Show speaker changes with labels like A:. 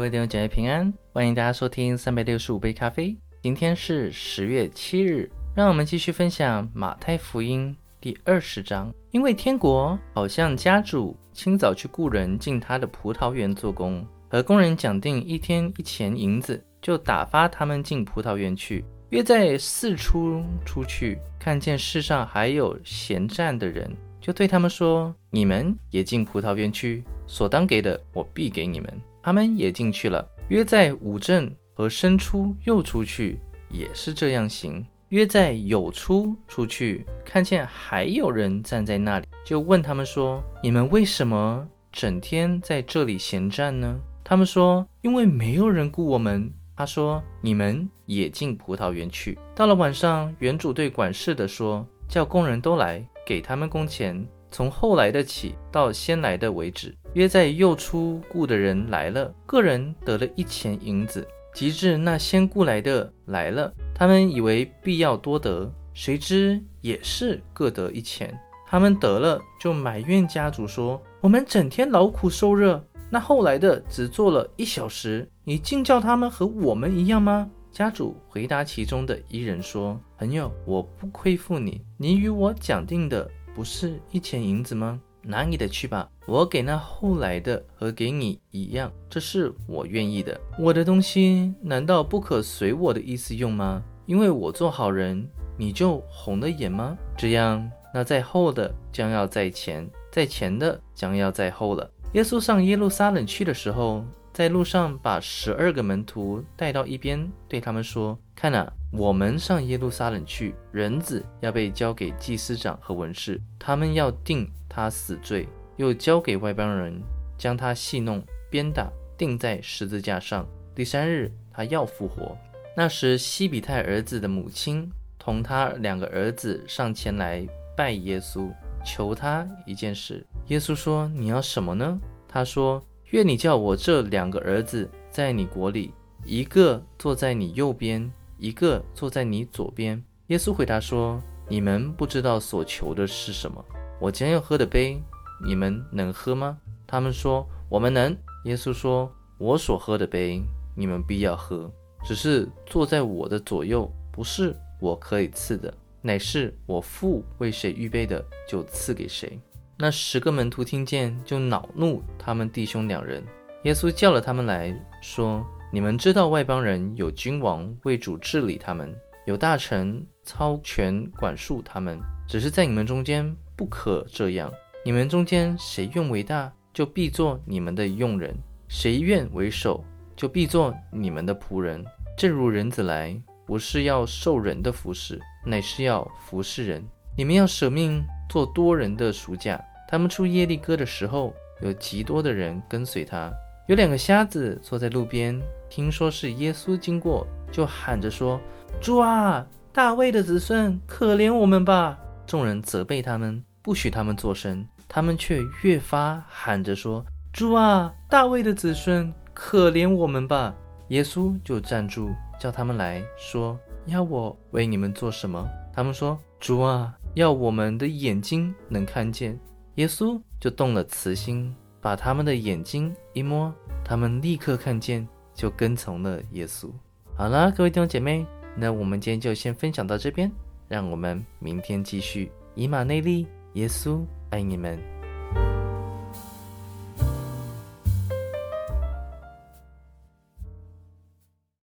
A: 各位弟兄姐妹平安，欢迎大家收听三百六十五杯咖啡。今天是十月七日，让我们继续分享马太福音第二十章。因为天国好像家主清早去雇人进他的葡萄园做工，和工人讲定一天一钱银子，就打发他们进葡萄园去。约在四出出去，看见世上还有闲站的人，就对他们说：“你们也进葡萄园去，所当给的，我必给你们。”他们也进去了。约在五正和申出又出去，也是这样行。约在有出出去，看见还有人站在那里，就问他们说：“你们为什么整天在这里闲站呢？”他们说：“因为没有人雇我们。”他说：“你们也进葡萄园去。”到了晚上，园主对管事的说：“叫工人都来，给他们工钱。”从后来的起到先来的为止，约在又出雇的人来了，个人得了一钱银子。及至那先雇来的来了，他们以为必要多得，谁知也是各得一钱。他们得了，就埋怨家主说：“我们整天劳苦受热，那后来的只做了一小时，你竟叫他们和我们一样吗？”家主回答其中的一人说：“朋友，我不亏负你，你与我讲定的。”不是一钱银子吗？拿你的去吧，我给那后来的和给你一样，这是我愿意的。我的东西难道不可随我的意思用吗？因为我做好人，你就红了眼吗？这样，那在后的将要在前，在前的将要在后了。耶稣上耶路撒冷去的时候。在路上，把十二个门徒带到一边，对他们说：“看啊，我们上耶路撒冷去，人子要被交给祭司长和文士，他们要定他死罪，又交给外邦人，将他戏弄、鞭打，钉在十字架上。第三日，他要复活。”那时，西比泰儿子的母亲同他两个儿子上前来拜耶稣，求他一件事。耶稣说：“你要什么呢？”他说。愿你叫我这两个儿子在你国里，一个坐在你右边，一个坐在你左边。耶稣回答说：“你们不知道所求的是什么。我将要喝的杯，你们能喝吗？”他们说：“我们能。”耶稣说：“我所喝的杯，你们必要喝。只是坐在我的左右，不是我可以赐的，乃是我父为谁预备的，就赐给谁。”那十个门徒听见，就恼怒他们弟兄两人。耶稣叫了他们来说：“你们知道外邦人有君王为主治理他们，有大臣操权管束他们。只是在你们中间不可这样。你们中间谁愿为大，就必做你们的用人；谁愿为首，就必做你们的仆人。正如人子来，不是要受人的服侍，乃是要服侍人。你们要舍命做多人的赎价。”他们出耶利哥的时候，有极多的人跟随他。有两个瞎子坐在路边，听说是耶稣经过，就喊着说：“主啊，大卫的子孙，可怜我们吧！”众人责备他们，不许他们作声。他们却越发喊着说：“主啊，大卫的子孙，可怜我们吧！”耶稣就站住，叫他们来说：“要我为你们做什么？”他们说：“主啊，要我们的眼睛能看见。”耶稣就动了慈心，把他们的眼睛一摸，他们立刻看见，就跟从了耶稣。好了，各位弟兄姐妹，那我们今天就先分享到这边，让我们明天继续。以马内利，耶稣爱你们。